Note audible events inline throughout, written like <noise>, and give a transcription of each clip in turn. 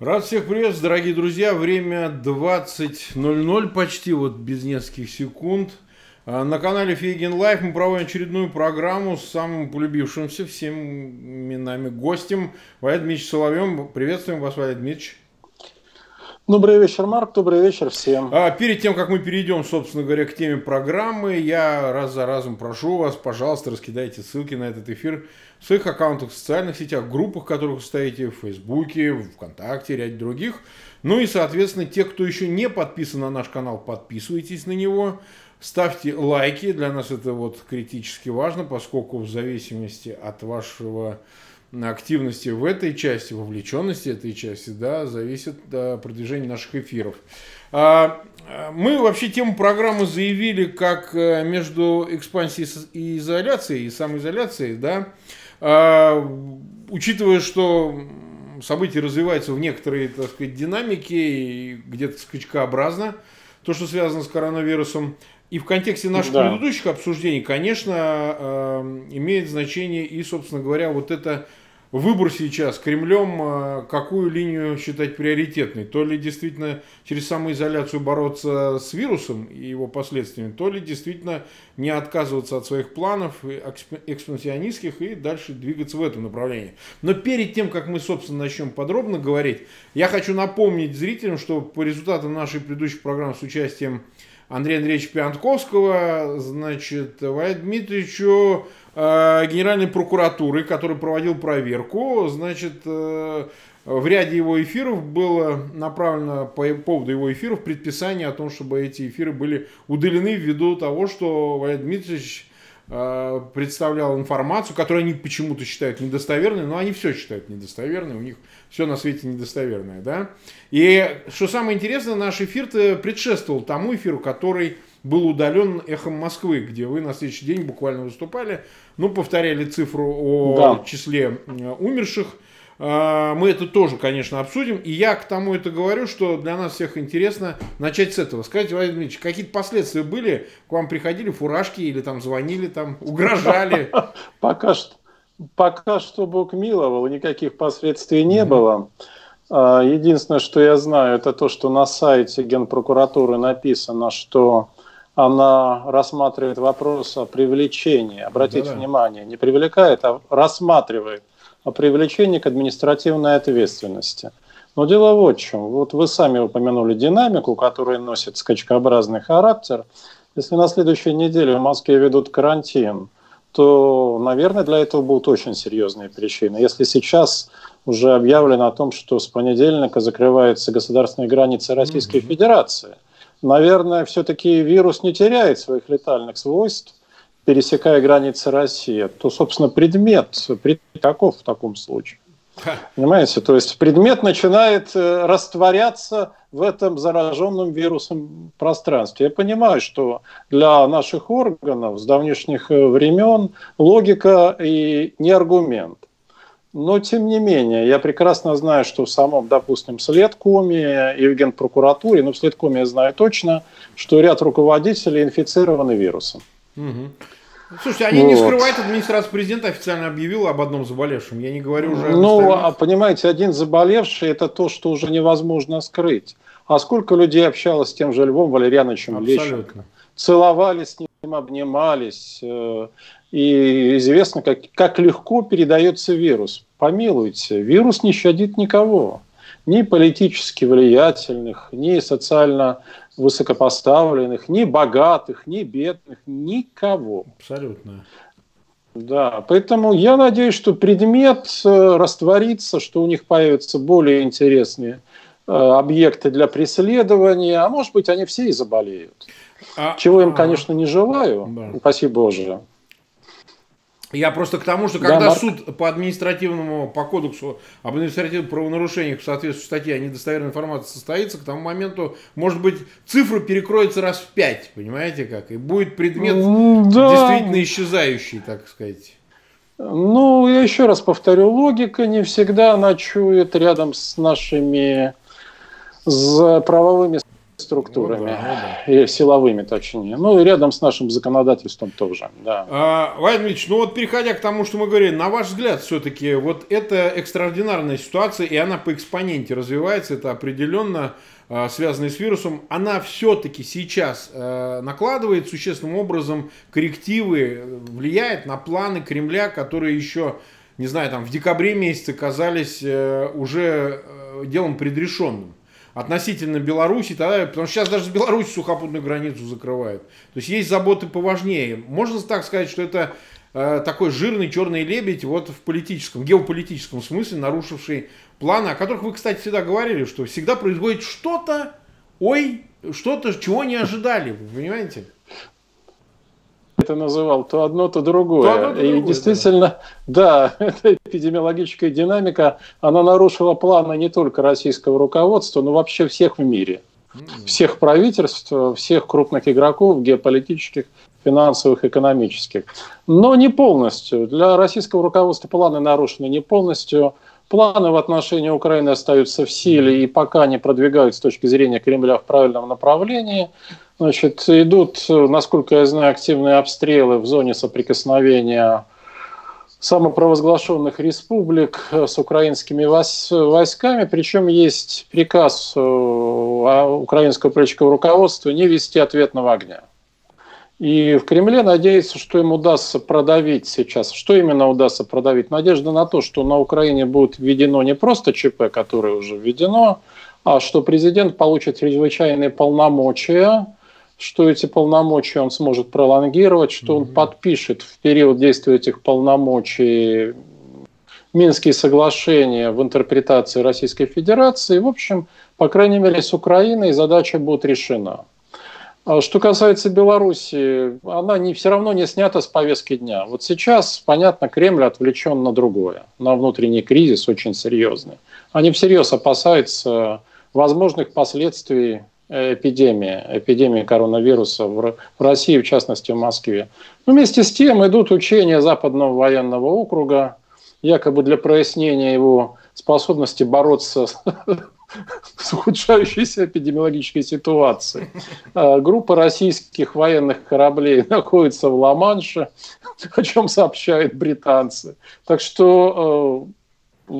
Рад всех приветствовать, дорогие друзья. Время 20.00 почти, вот без нескольких секунд. А, на канале Фейгин Live мы проводим очередную программу с самым полюбившимся всеми нами гостем Валерий Дмитриевич Соловьем. Приветствуем вас, Валерий Дмитриевич. Добрый вечер, Марк. Добрый вечер всем. А, перед тем, как мы перейдем, собственно говоря, к теме программы, я раз за разом прошу вас, пожалуйста, раскидайте ссылки на этот эфир в своих аккаунтах в социальных сетях, группах, которых вы стоите, в Фейсбуке, в ВКонтакте, ряд других. Ну и, соответственно, те, кто еще не подписан на наш канал, подписывайтесь на него. Ставьте лайки, для нас это вот критически важно, поскольку в зависимости от вашего активности в этой части, вовлеченности этой части, да, зависит да, продвижение наших эфиров. А, мы вообще тему программы заявили как э, между экспансией и изоляцией, и самоизоляцией, да, а, учитывая, что события развиваются в некоторой, так сказать, динамике, где-то скачкообразно, то, что связано с коронавирусом, и в контексте наших да. предыдущих обсуждений, конечно, э, имеет значение и, собственно говоря, вот это выбор сейчас Кремлем, э, какую линию считать приоритетной. То ли действительно через самоизоляцию бороться с вирусом и его последствиями, то ли действительно не отказываться от своих планов экспансионистских и дальше двигаться в этом направлении. Но перед тем, как мы, собственно, начнем подробно говорить, я хочу напомнить зрителям, что по результатам нашей предыдущей программы с участием Андрея Андреевича Пиантковского, значит, Валерию Дмитриевичу, э, Генеральной прокуратуры, который проводил проверку, значит, э, в ряде его эфиров было направлено по поводу его эфиров предписание о том, чтобы эти эфиры были удалены ввиду того, что Валерий Дмитриевич представлял информацию, которую они почему-то считают недостоверной, но они все считают недостоверной, у них все на свете недостоверное, да. И что самое интересное, наш эфир-то предшествовал тому эфиру, который был удален эхом Москвы, где вы на следующий день буквально выступали, ну, повторяли цифру о да. числе э, умерших, мы это тоже, конечно, обсудим. И я к тому это говорю, что для нас всех интересно начать с этого. Скажите, Владимир Дмитриевич, какие-то последствия были? К вам приходили фуражки или там звонили, там угрожали? <laughs> Пока что, пока что Бог миловал, никаких последствий не было. А, единственное, что я знаю, это то, что на сайте Генпрокуратуры написано, что она рассматривает вопрос о привлечении. Обратите да -да. внимание, не привлекает, а рассматривает о привлечении к административной ответственности. Но дело вот в чем. Вот вы сами упомянули динамику, которая носит скачкообразный характер. Если на следующей неделе в Москве ведут карантин, то, наверное, для этого будут очень серьезные причины. Если сейчас уже объявлено о том, что с понедельника закрываются государственные границы Российской mm-hmm. Федерации, наверное, все-таки вирус не теряет своих летальных свойств, пересекая границы России, то, собственно, предмет, предмет каков в таком случае? Понимаете? То есть предмет начинает э, растворяться в этом зараженном вирусом пространстве. Я понимаю, что для наших органов с давнишних э, времен логика и не аргумент. Но, тем не менее, я прекрасно знаю, что в самом, допустим, следкоме и в генпрокуратуре, ну, в следкоме я знаю точно, что ряд руководителей инфицированы вирусом. Угу. Слушайте, они вот. не скрывают, администрация президента официально объявила об одном заболевшем. Я не говорю уже Ну, а понимаете, один заболевший – это то, что уже невозможно скрыть. А сколько людей общалось с тем же Львом Валерьяновичем Лещенко? Целовались с ним, обнимались. Э, и известно, как, как легко передается вирус. Помилуйте, вирус не щадит никого. Ни политически влиятельных, ни социально высокопоставленных, ни богатых, ни бедных, никого. Абсолютно. Да, поэтому я надеюсь, что предмет э, растворится, что у них появятся более интересные э, объекты для преследования, а может быть, они все и заболеют. А, Чего им, конечно, не желаю, да. упаси Боже. Я просто к тому, что когда да, суд по административному, по кодексу об административных правонарушениях в соответствии с статьей о недостоверной информации состоится, к тому моменту, может быть, цифра перекроется раз в пять, понимаете как? И будет предмет да. действительно исчезающий, так сказать. Ну, я еще раз повторю, логика не всегда ночует рядом с нашими с правовыми структурами, ну, да, ну, да. <laughs> и силовыми, точнее. Ну и рядом с нашим законодательством тоже. Да. А, Владимир Ильич, ну вот переходя к тому, что мы говорили, на ваш взгляд, все-таки вот это экстраординарная ситуация, и она по экспоненте развивается, это определенно а, связанная с вирусом, она все-таки сейчас э, накладывает существенным образом коррективы, влияет на планы Кремля, которые еще, не знаю, там в декабре месяце казались э, уже э, делом предрешенным относительно Беларуси, потому что сейчас даже с Беларусью сухопутную границу закрывают. То есть есть заботы поважнее. Можно так сказать, что это э, такой жирный черный лебедь вот в политическом, геополитическом смысле, нарушивший планы, о которых вы, кстати, всегда говорили, что всегда происходит что-то, ой, что-то, чего не ожидали, вы понимаете? Это называл, то одно, то другое. То одно, то и другое, действительно, да. <laughs> да, эта эпидемиологическая динамика, она нарушила планы не только российского руководства, но вообще всех в мире. Всех правительств, всех крупных игроков, геополитических, финансовых, экономических. Но не полностью. Для российского руководства планы нарушены не полностью. Планы в отношении Украины остаются в силе и пока не продвигаются с точки зрения Кремля в правильном направлении. Значит, идут, насколько я знаю, активные обстрелы в зоне соприкосновения самопровозглашенных республик с украинскими войсками, причем есть приказ э, украинского политического руководства не вести ответного огня. И в Кремле надеются, что им удастся продавить сейчас. Что именно удастся продавить? Надежда на то, что на Украине будет введено не просто ЧП, которое уже введено, а что президент получит чрезвычайные полномочия, что эти полномочия он сможет пролонгировать, что он подпишет в период действия этих полномочий Минские соглашения в интерпретации Российской Федерации. В общем, по крайней мере, с Украиной задача будет решена. А что касается Беларуси, она не, все равно не снята с повестки дня. Вот сейчас, понятно, Кремль отвлечен на другое, на внутренний кризис очень серьезный. Они всерьез опасаются возможных последствий эпидемии, эпидемии коронавируса в России, в частности в Москве. Но вместе с тем идут учения Западного военного округа, якобы для прояснения его способности бороться с <laughs> ухудшающейся эпидемиологической ситуацией. А, группа российских военных кораблей <laughs> находится в Ла-Манше, <laughs> о чем сообщают британцы. Так что э,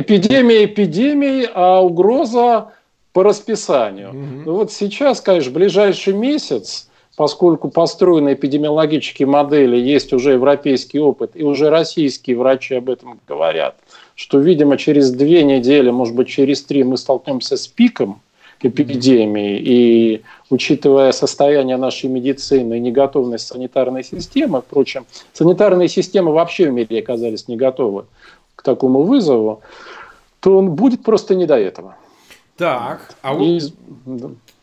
эпидемия эпидемией, а угроза по расписанию. Угу. Ну вот сейчас, конечно, ближайший месяц, поскольку построены эпидемиологические модели, есть уже европейский опыт, и уже российские врачи об этом говорят – что, видимо, через две недели, может быть, через три мы столкнемся с пиком эпидемии, и учитывая состояние нашей медицины и неготовность санитарной системы, впрочем, санитарные системы вообще в мире оказались не готовы к такому вызову, то он будет просто не до этого. Так, а вот... И...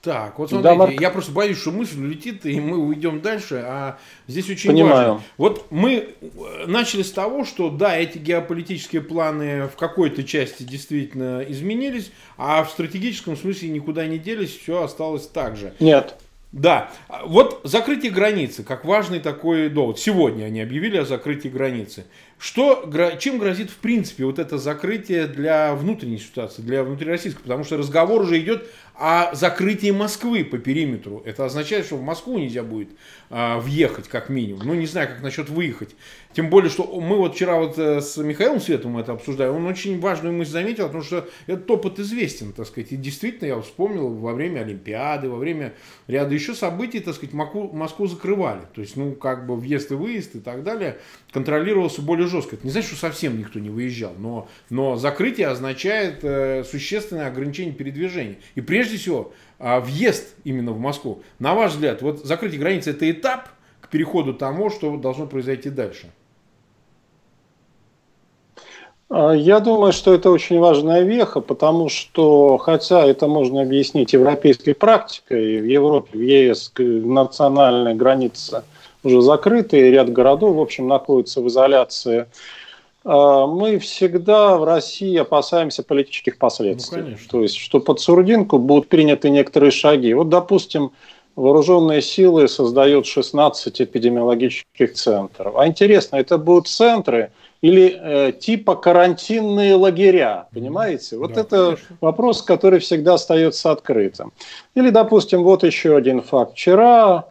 Так, вот смотрите, да, Марк... я просто боюсь, что мысль улетит, и мы уйдем дальше, а здесь очень Понимаю. важно. Вот мы э, начали с того, что да, эти геополитические планы в какой-то части действительно изменились, а в стратегическом смысле никуда не делись, все осталось так же. Нет. Да, вот закрытие границы, как важный такой довод. Сегодня они объявили о закрытии границы. Что, чем грозит в принципе вот это закрытие для внутренней ситуации, для внутрироссийской? Потому что разговор уже идет о закрытии Москвы по периметру. Это означает, что в Москву нельзя будет а, въехать как минимум. Ну, не знаю, как насчет выехать. Тем более, что мы вот вчера вот э, с Михаилом Световым это обсуждали. Он очень важную мысль заметил, потому что этот опыт известен, так сказать. И действительно, я вспомнил, во время Олимпиады, во время ряда еще событий, так сказать, Москву, Москву закрывали. То есть, ну, как бы въезд и выезд и так далее контролировался более жестко. Это не значит, что совсем никто не выезжал, но, но закрытие означает э, существенное ограничение передвижения. И прежде всего, э, въезд именно в Москву. На ваш взгляд, вот закрытие границы это этап к переходу тому, что должно произойти дальше? А, я думаю, что это очень важная веха, потому что, хотя это можно объяснить европейской практикой, в Европе, в ЕС национальная граница – уже закрыты, ряд городов, в общем, находятся в изоляции. А, мы всегда в России опасаемся политических последствий. Ну, То есть, что под Сурдинку будут приняты некоторые шаги. Вот, допустим, вооруженные силы создают 16 эпидемиологических центров. А интересно, это будут центры или э, типа карантинные лагеря, понимаете? Вот да, это конечно. вопрос, который всегда остается открытым. Или, допустим, вот еще один факт. Вчера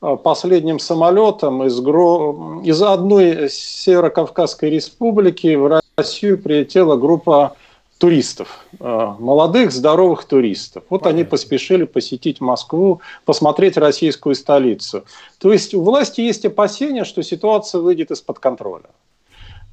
э, последним самолетом из, Гро... из одной Северо-Кавказской республики в Россию прилетела группа туристов, э, молодых, здоровых туристов. Вот Понятно. они поспешили посетить Москву, посмотреть российскую столицу. То есть у власти есть опасения, что ситуация выйдет из-под контроля.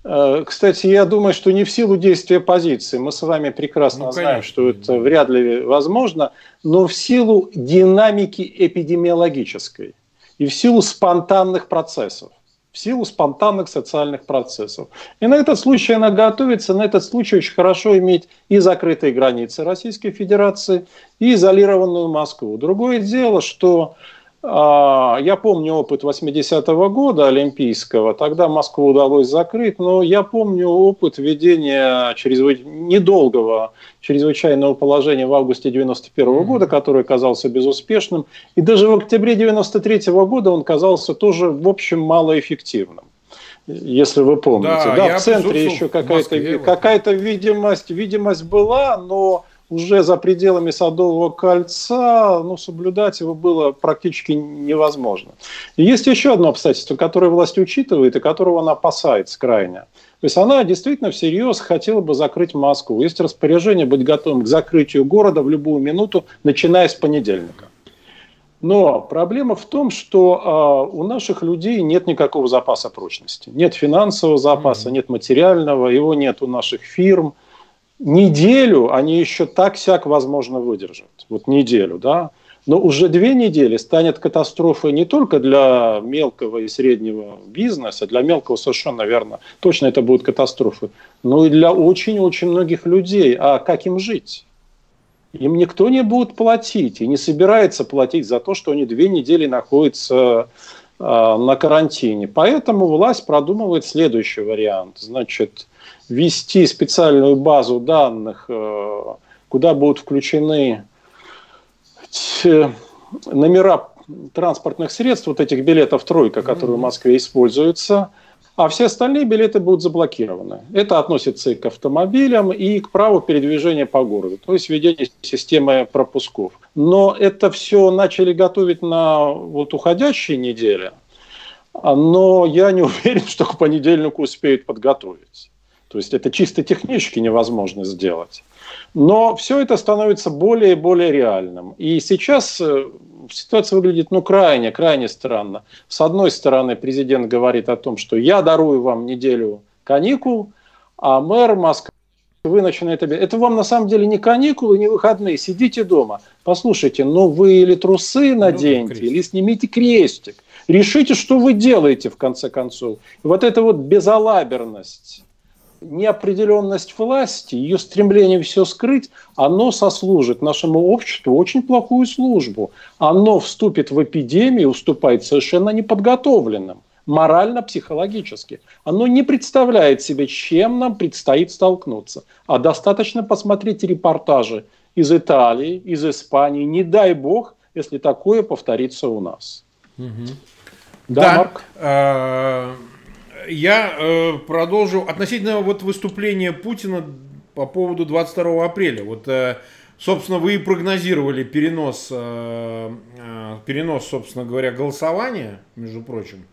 Э, кстати, я думаю, что не в силу действия позиции. Мы с вами прекрасно ну, знаем, что это вряд ли возможно, но в силу динамики эпидемиологической и в силу спонтанных процессов в силу спонтанных социальных процессов. И на этот случай она готовится, на этот случай очень хорошо иметь и закрытые границы Российской Федерации, и изолированную Москву. Другое дело, что я помню опыт 80-го года олимпийского, тогда Москву удалось закрыть, но я помню опыт введения чрезвы... недолгого чрезвычайного положения в августе 91 -го года, который оказался безуспешным, и даже в октябре 93 -го года он казался тоже, в общем, малоэффективным если вы помните. Да, да в центре еще какая-то какая видимость, видимость была, но уже за пределами Садового кольца, ну, соблюдать его было практически невозможно. И есть еще одно обстоятельство, которое власть учитывает и которого она опасается крайне. То есть она действительно всерьез хотела бы закрыть Москву. Есть распоряжение быть готовым к закрытию города в любую минуту, начиная с понедельника. Но проблема в том, что э, у наших людей нет никакого запаса прочности. Нет финансового запаса, mm-hmm. нет материального, его нет у наших фирм неделю они еще так-сяк, возможно, выдержат. Вот неделю, да. Но уже две недели станет катастрофой не только для мелкого и среднего бизнеса, для мелкого совершенно, наверное, точно это будет катастрофой, но и для очень-очень многих людей. А как им жить? Им никто не будет платить и не собирается платить за то, что они две недели находятся э, на карантине. Поэтому власть продумывает следующий вариант. Значит, ввести специальную базу данных, э, куда будут включены номера транспортных средств, вот этих билетов «тройка», которые в Москве используются, а все остальные билеты будут заблокированы. Это относится и к автомобилям, и к праву передвижения по городу, то есть введение системы пропусков. Но это все начали готовить на вот уходящей неделе, но я не <laughs> уверен, что к понедельнику успеют подготовить. То есть это чисто технически невозможно сделать. Но все это становится более и более реальным. И сейчас э, ситуация выглядит ну, крайне, крайне странно. С одной стороны, президент говорит о том, что я дарую вам неделю каникул, а мэр Москвы вы начинаете объявлять. Это вам на самом деле не каникулы, не выходные. Сидите дома. Послушайте, ну вы или трусы ну наденьте, ну, или снимите крестик. Решите, что вы делаете в конце концов. И вот эта вот безалаберность неопределенность власти, ее стремление все скрыть, оно сослужит нашему обществу очень плохую службу. Оно вступит в эпидемию, уступает совершенно неподготовленным, морально-психологически. Оно не представляет себе, чем нам предстоит столкнуться. А достаточно посмотреть репортажи из Италии, из Испании. Не дай бог, если такое повторится у нас. Угу. Да, да, Марк? Я э, продолжу относительно вот выступления Путина по поводу 22 апреля. Вот, э, собственно, вы и прогнозировали перенос, э, э, перенос, собственно говоря, голосования, между прочим.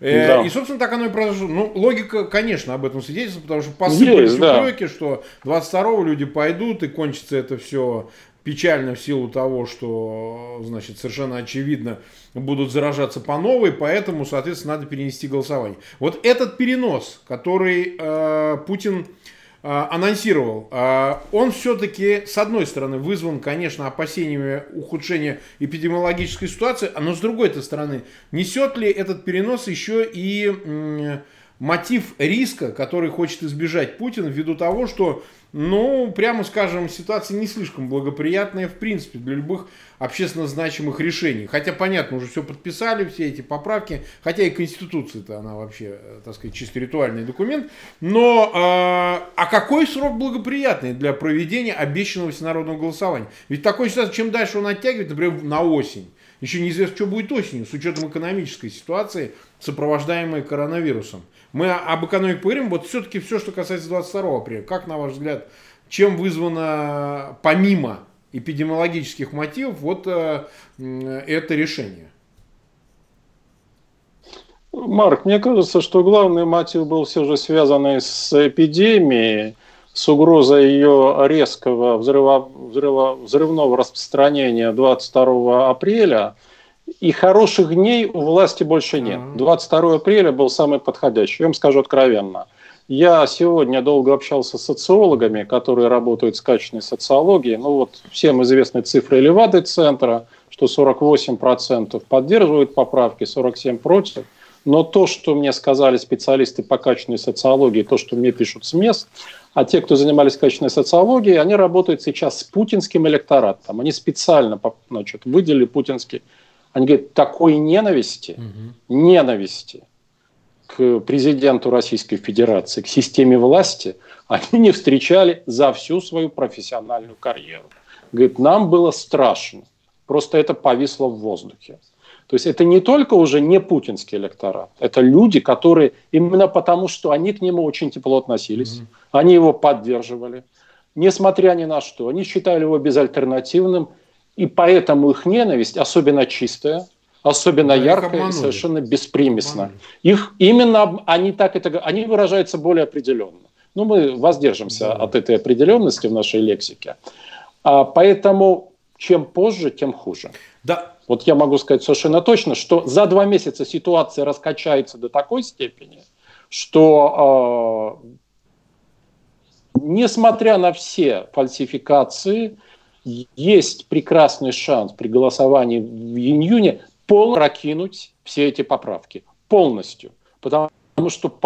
Э, да. И, собственно, так оно и произошло. Ну, логика, конечно, об этом свидетельствует, потому что посыпались упреки, да. что 22-го люди пойдут, и кончится это все печально в силу того, что, значит, совершенно очевидно будут заражаться по новой, поэтому, соответственно, надо перенести голосование. Вот этот перенос, который э, Путин э, анонсировал, э, он все-таки, с одной стороны, вызван, конечно, опасениями ухудшения эпидемиологической ситуации, но с другой стороны, несет ли этот перенос еще и э, мотив риска, который хочет избежать Путин ввиду того, что ну, прямо скажем, ситуация не слишком благоприятная, в принципе, для любых общественно значимых решений. Хотя, понятно, уже все подписали, все эти поправки, хотя и Конституция-то она вообще, э, так сказать, чисто ритуальный документ. Но э, а какой срок благоприятный для проведения обещанного всенародного голосования? Ведь такой ситуации, чем дальше он оттягивает, например, на осень, еще неизвестно, что будет осенью, с учетом экономической ситуации, сопровождаемой коронавирусом. Мы об экономике поговорим, вот все-таки все, что касается 22 апреля. Как, на ваш взгляд, чем вызвано, помимо эпидемиологических мотивов, вот э, это решение? Марк, мне кажется, что главный мотив был все же связанный с эпидемией, с угрозой ее резкого взрыва, взрыва, взрывного распространения 22 апреля. И хороших дней у власти больше нет. 22 апреля был самый подходящий. Я вам скажу откровенно. Я сегодня долго общался с социологами, которые работают с качественной социологией. Ну вот всем известны цифры Левады-центра, что 48% поддерживают поправки, 47% против. Но то, что мне сказали специалисты по качественной социологии, то, что мне пишут с мест, а те, кто занимались качественной социологией, они работают сейчас с путинским электоратом. Они специально значит, выделили путинский. Они говорят, такой ненависти, угу. ненависти к президенту Российской Федерации, к системе власти, они не встречали за всю свою профессиональную карьеру. Говорит, нам было страшно. Просто это повисло в воздухе. То есть это не только уже не путинский электорат, это люди, которые именно потому, что они к нему очень тепло относились, mm-hmm. они его поддерживали, несмотря ни на что, они считали его безальтернативным, и поэтому их ненависть особенно чистая, особенно да, яркая и совершенно беспримесна. Их именно они так это они выражаются более определенно. Ну мы воздержимся да. от этой определенности в нашей лексике. А, поэтому чем позже, тем хуже. Да, вот я могу сказать совершенно точно, что за два месяца ситуация раскачается до такой степени, что э, несмотря на все фальсификации, есть прекрасный шанс при голосовании в июне полностью прокинуть все эти поправки. Полностью. Потому что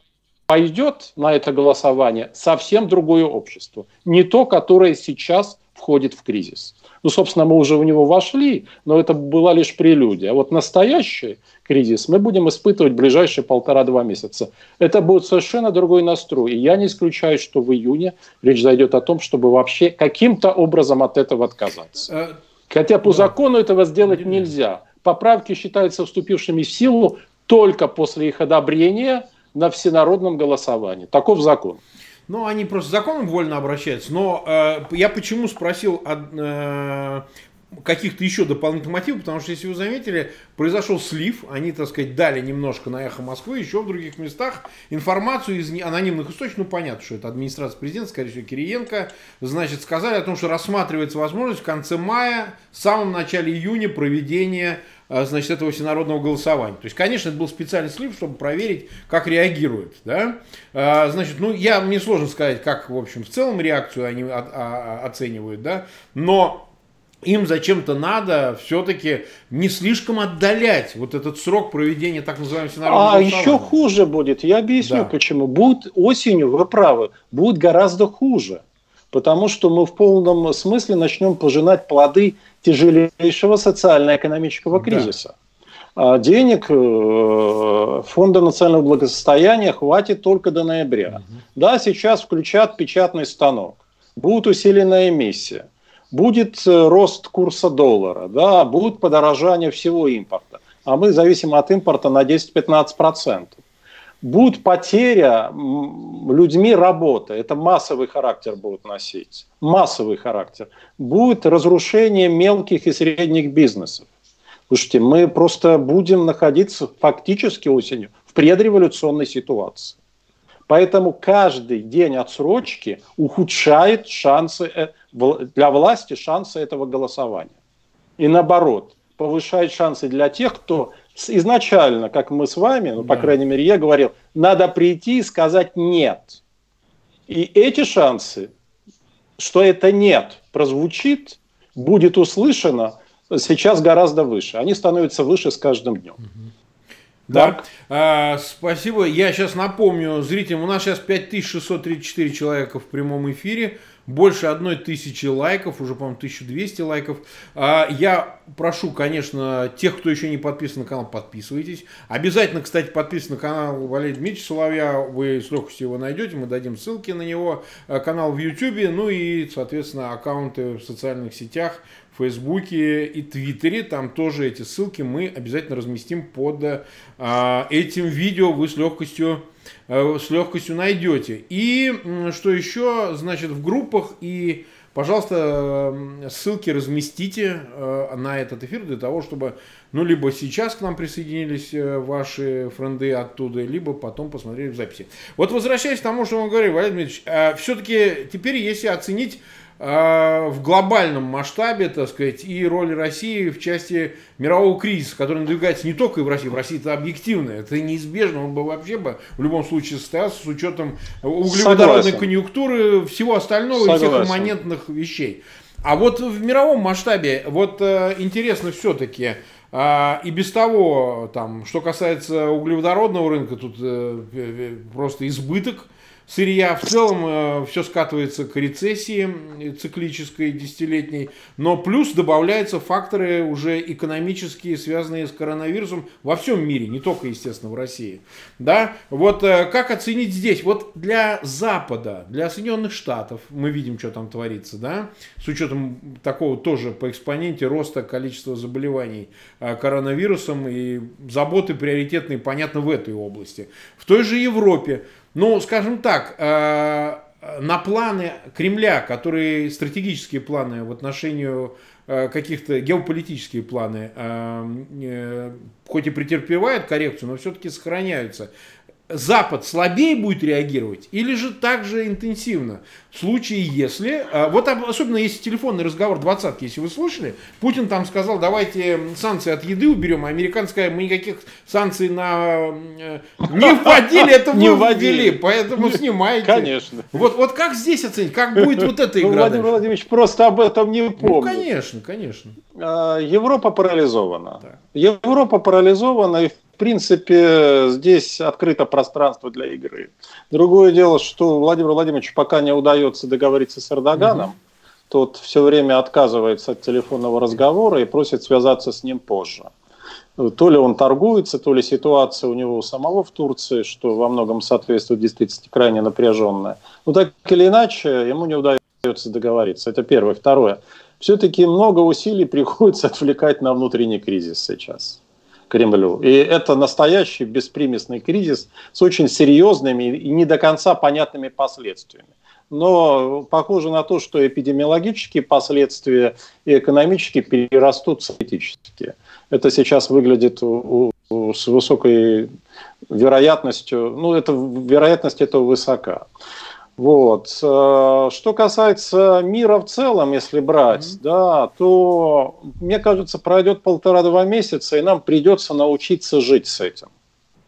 пойдет на это голосование совсем другое общество. Не то, которое сейчас входит в кризис. Ну, собственно, мы уже в него вошли, но это была лишь прелюдия. А вот настоящий кризис мы будем испытывать в ближайшие полтора-два месяца. Это будет совершенно другой настрой. И я не исключаю, что в июне речь зайдет о том, чтобы вообще каким-то образом от этого отказаться. Э, Хотя по закону этого сделать нельзя. Поправки считаются вступившими в силу только после их одобрения на всенародном голосовании. Таков закон. Ну, они просто законом вольно обращаются. Но э, я почему спросил о э, каких-то еще дополнительных мотивов, потому что, если вы заметили, произошел слив, они, так сказать, дали немножко на эхо Москвы, еще в других местах информацию из анонимных источников, ну, понятно, что это администрация президента, скорее всего, Кириенко, значит, сказали о том, что рассматривается возможность в конце мая, в самом начале июня проведения значит, этого всенародного голосования. То есть, конечно, это был специальный слив, чтобы проверить, как реагирует. Да? А, значит, ну, я, мне сложно сказать, как, в общем, в целом реакцию они оценивают, да, но им зачем-то надо все-таки не слишком отдалять вот этот срок проведения так называемого всенародного А еще хуже будет. Я объясню, да. почему. Будет осенью, вы правы, будет гораздо хуже. Потому что мы в полном смысле начнем пожинать плоды тяжелейшего социально-экономического кризиса. Да. Денег э, Фонда национального благосостояния хватит только до ноября. Угу. Да, сейчас включат печатный станок, будет усиленная эмиссия, будет э, рост курса доллара, да, будет подорожание всего импорта. А мы зависим от импорта на 10-15% будет потеря людьми работы, это массовый характер будет носить, массовый характер, будет разрушение мелких и средних бизнесов. Слушайте, мы просто будем находиться фактически осенью в предреволюционной ситуации. Поэтому каждый день отсрочки ухудшает шансы э, для власти шансы этого голосования. И наоборот, повышает шансы для тех, кто изначально, как мы с вами, ну, по да. крайней мере, я говорил, надо прийти и сказать «нет». И эти шансы, что это «нет» прозвучит, будет услышано, сейчас гораздо выше. Они становятся выше с каждым днем. Да. А, спасибо. Я сейчас напомню зрителям, у нас сейчас 5634 человека в прямом эфире больше одной тысячи лайков, уже, по-моему, 1200 лайков. А, я прошу, конечно, тех, кто еще не подписан на канал, подписывайтесь. Обязательно, кстати, подписывайтесь на канал Валерия Дмитриевича Соловья, вы с легкостью его найдете, мы дадим ссылки на него, а, канал в YouTube, ну и, соответственно, аккаунты в социальных сетях, Фейсбуке и Твиттере. Там тоже эти ссылки мы обязательно разместим под а, этим видео. Вы с легкостью, с легкостью найдете. И что еще, значит, в группах и Пожалуйста, ссылки разместите э, на этот эфир для того, чтобы, ну, либо сейчас к нам присоединились э, ваши френды оттуда, либо потом посмотрели в записи. Вот возвращаясь к тому, что мы говорили, Валерий Дмитриевич, э, все-таки теперь, если оценить в глобальном масштабе, так сказать, и роль России в части мирового кризиса, который надвигается не только и в России, в России это объективно, это неизбежно, он бы вообще бы в любом случае состоялся с учетом углеводородной Согласен. конъюнктуры, всего остального Согласен. и всех имманентных вещей. А вот в мировом масштабе, вот э, интересно все-таки, а, и без того, там, что касается углеводородного рынка, тут э, просто избыток сырья. В целом э, все скатывается к рецессии циклической десятилетней. Но плюс добавляются факторы уже экономические, связанные с коронавирусом во всем мире, не только, естественно, в России. Да? Вот э, как оценить здесь? Вот для Запада, для Соединенных Штатов, мы видим, что там творится, да? с учетом такого тоже по экспоненте роста количества заболеваний э, коронавирусом и заботы приоритетные, понятно, в этой области. В той же Европе ну, скажем так, э, на планы Кремля, которые стратегические планы в отношении э, каких-то геополитические планы, э, хоть и претерпевают коррекцию, но все-таки сохраняются. Запад слабее будет реагировать или же так же интенсивно? В случае, если... А, вот особенно если телефонный разговор двадцатки, если вы слышали, Путин там сказал, давайте санкции от еды уберем, а американцы сказали, мы никаких санкций на... Э, не вводили, это <laughs> вы вводили, поэтому <laughs> снимайте. Конечно. Вот, вот как здесь оценить, как будет вот эта игра? Владимир Владимирович просто об этом не помнит. Ну, конечно, конечно. А, Европа парализована. Европа парализована, и в принципе, здесь открыто пространство для игры. Другое дело, что Владимиру Владимировичу пока не удается договориться с Эрдоганом, угу. тот все время отказывается от телефонного разговора и просит связаться с ним позже. То ли он торгуется, то ли ситуация у него самого в Турции, что во многом соответствует действительности крайне напряженная. Но так или иначе, ему не удается договориться. Это первое. Второе. Все-таки много усилий приходится отвлекать на внутренний кризис сейчас. Кремлю. И это настоящий беспримесный кризис с очень серьезными и не до конца понятными последствиями. Но похоже на то, что эпидемиологические последствия и экономические перерастут в политические. Это сейчас выглядит с высокой вероятностью, ну, это, вероятность этого высока. Вот. Э, что касается мира в целом, если брать, mm-hmm. да, то, мне кажется, пройдет полтора-два месяца, и нам придется научиться жить с этим.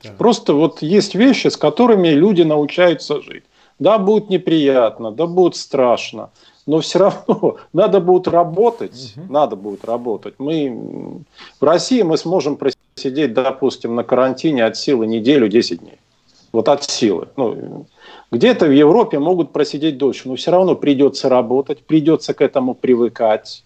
Yeah. Просто вот есть вещи, с которыми люди научаются жить. Да, будет неприятно, да, будет страшно, но все равно <laughs> надо будет работать, угу. надо будет работать. Мы в России мы сможем просидеть, допустим, на карантине от силы неделю, 10 дней. Вот от силы. Ну, где-то в Европе могут просидеть дольше, но все равно придется работать, придется к этому привыкать.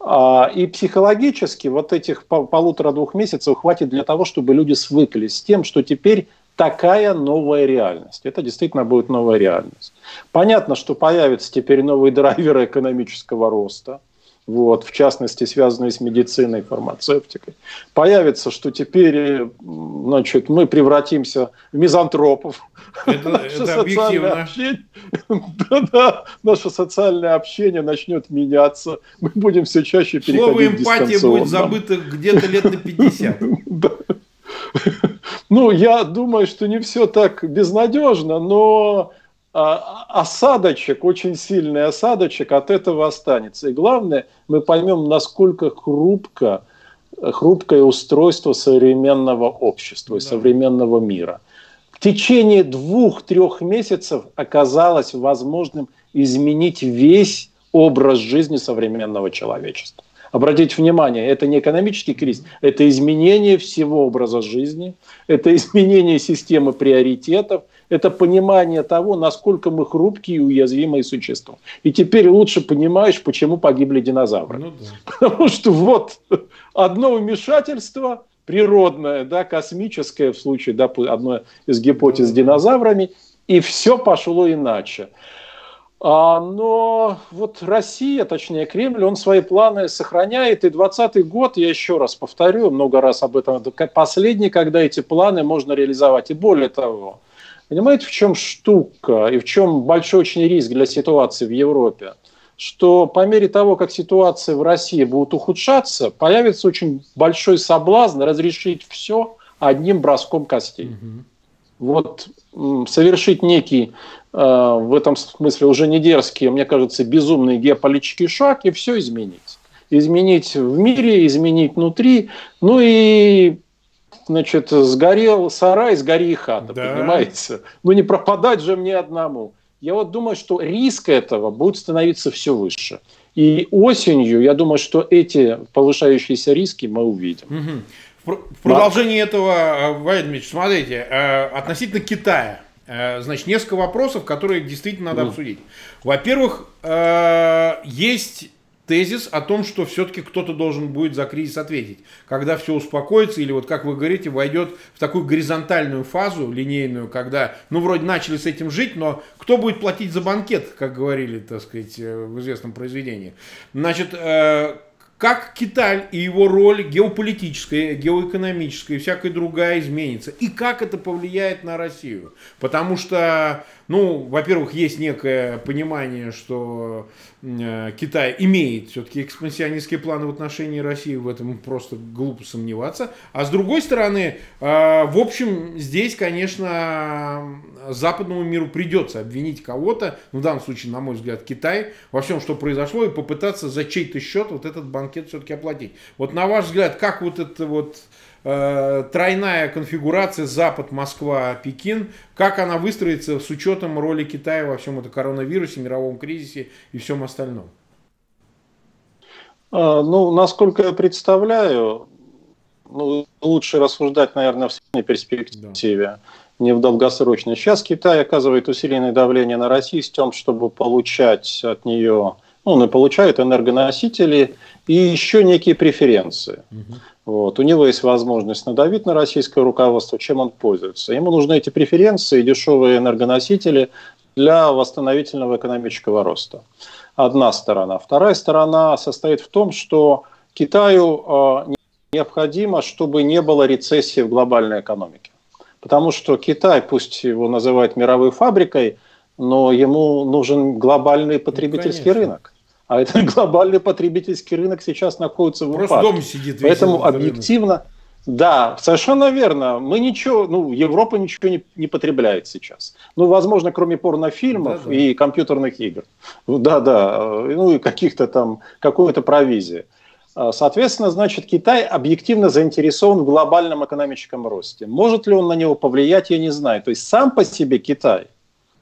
А, и психологически вот этих полутора-двух месяцев хватит для того, чтобы люди свыклись с тем, что теперь такая новая реальность. Это действительно будет новая реальность. Понятно, что появятся теперь новые драйверы экономического роста – вот, в частности, связанные с медициной, фармацевтикой. Появится, что теперь значит, мы превратимся в мизантропов. Это, наше это объективно. Общение, <laughs> да, да, наше социальное общение начнет меняться. Мы будем все чаще переходить Слово эмпатия будет забыто где-то лет на 50. <laughs> Ну, я думаю, что не все так безнадежно, но осадочек, очень сильный осадочек от этого останется. И главное, мы поймем, насколько хрупко, хрупкое устройство современного общества и да. современного мира. В течение двух-трех месяцев оказалось возможным изменить весь образ жизни современного человечества. Обратите внимание, это не экономический кризис, это изменение всего образа жизни, это изменение системы приоритетов, это понимание того, насколько мы хрупкие и уязвимые существа. И теперь лучше понимаешь, почему погибли динозавры. Ну, да. <laughs> Потому что вот одно вмешательство природное, да, космическое, в случае да, одной из гипотез с динозаврами, и все пошло иначе. А, но вот Россия, точнее Кремль, он свои планы сохраняет. И 2020 год, я еще раз повторю, много раз об этом, последний, когда эти планы можно реализовать. И более того, понимаете, в чем штука и в чем большой очень риск для ситуации в Европе? Что по мере того, как ситуация в России будет ухудшаться, появится очень большой соблазн разрешить все одним броском костей. Угу. Вот совершить некий э, в этом смысле уже не дерзкий, мне кажется, безумный геополитический шаг и все изменить. Изменить в мире, изменить внутри, ну и значит, сгорел сарай, сгори и хата, да. понимаете? Ну не пропадать же мне одному. Я вот думаю, что риск этого будет становиться все выше. И осенью, я думаю, что эти повышающиеся риски мы увидим. Угу. В продолжении да. этого, э, Валерий Дмитриевич, смотрите, э, относительно Китая, э, значит, несколько вопросов, которые действительно надо mm. обсудить. Во-первых, есть тезис о том, что все-таки кто-то должен будет за кризис ответить. Когда все успокоится, или вот как вы говорите, войдет в такую горизонтальную фазу, линейную, когда, ну, вроде начали с этим жить, но кто будет платить за банкет, как говорили, так сказать, в известном произведении. Значит, как Китай и его роль геополитическая, геоэкономическая и всякая другая изменится. И как это повлияет на Россию. Потому что ну, во-первых, есть некое понимание, что э, Китай имеет все-таки экспансионистские планы в отношении России, в этом просто глупо сомневаться. А с другой стороны, э, в общем, здесь, конечно, западному миру придется обвинить кого-то, ну, в данном случае, на мой взгляд, Китай, во всем, что произошло, и попытаться за чей-то счет вот этот банкет все-таки оплатить. Вот на ваш взгляд, как вот это вот Э, тройная конфигурация Запад, Москва, Пекин, как она выстроится с учетом роли Китая во всем этом коронавирусе, мировом кризисе и всем остальном? А, ну, насколько я представляю, ну, лучше рассуждать, наверное, в средней перспективе, да. не в долгосрочной. Сейчас Китай оказывает усиленное давление на Россию с тем, чтобы получать от нее, ну, он и получает энергоносители и еще некие преференции. Угу. Вот. У него есть возможность надавить на российское руководство, чем он пользуется. Ему нужны эти преференции, дешевые энергоносители для восстановительного экономического роста. Одна сторона. Вторая сторона состоит в том, что Китаю э, необходимо, чтобы не было рецессии в глобальной экономике. Потому что Китай, пусть его называют мировой фабрикой, но ему нужен глобальный потребительский ну, рынок. А этот <laughs> глобальный потребительский рынок сейчас находится в упадке. Просто дома сидит. Поэтому объективно, да, совершенно верно. Мы ничего, ну, Европа ничего не, не потребляет сейчас. Ну, возможно, кроме порнофильмов да, да. и компьютерных игр. Да, да, ну и каких-то там, какой-то провизии. А, соответственно, значит, Китай объективно заинтересован в глобальном экономическом росте. Может ли он на него повлиять, я не знаю. То есть сам по себе Китай,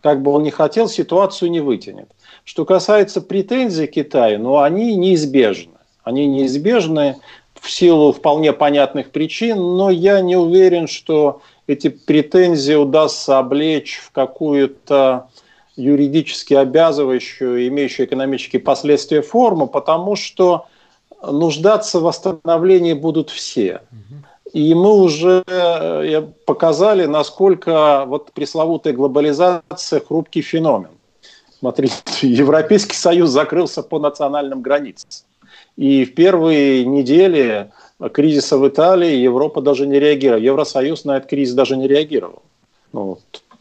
как бы он ни хотел, ситуацию не вытянет. Что касается претензий Китая, ну, они неизбежны. Они неизбежны в силу вполне понятных причин, но я не уверен, что эти претензии удастся облечь в какую-то юридически обязывающую, имеющую экономические последствия форму, потому что нуждаться в восстановлении будут все. И мы уже э, показали, насколько вот пресловутая глобализация хрупкий феномен. Смотрите, <laughs> Европейский Союз закрылся по национальным границам. И в первые недели кризиса в Италии Европа даже не реагировала. Евросоюз на этот кризис даже не реагировал. Ну,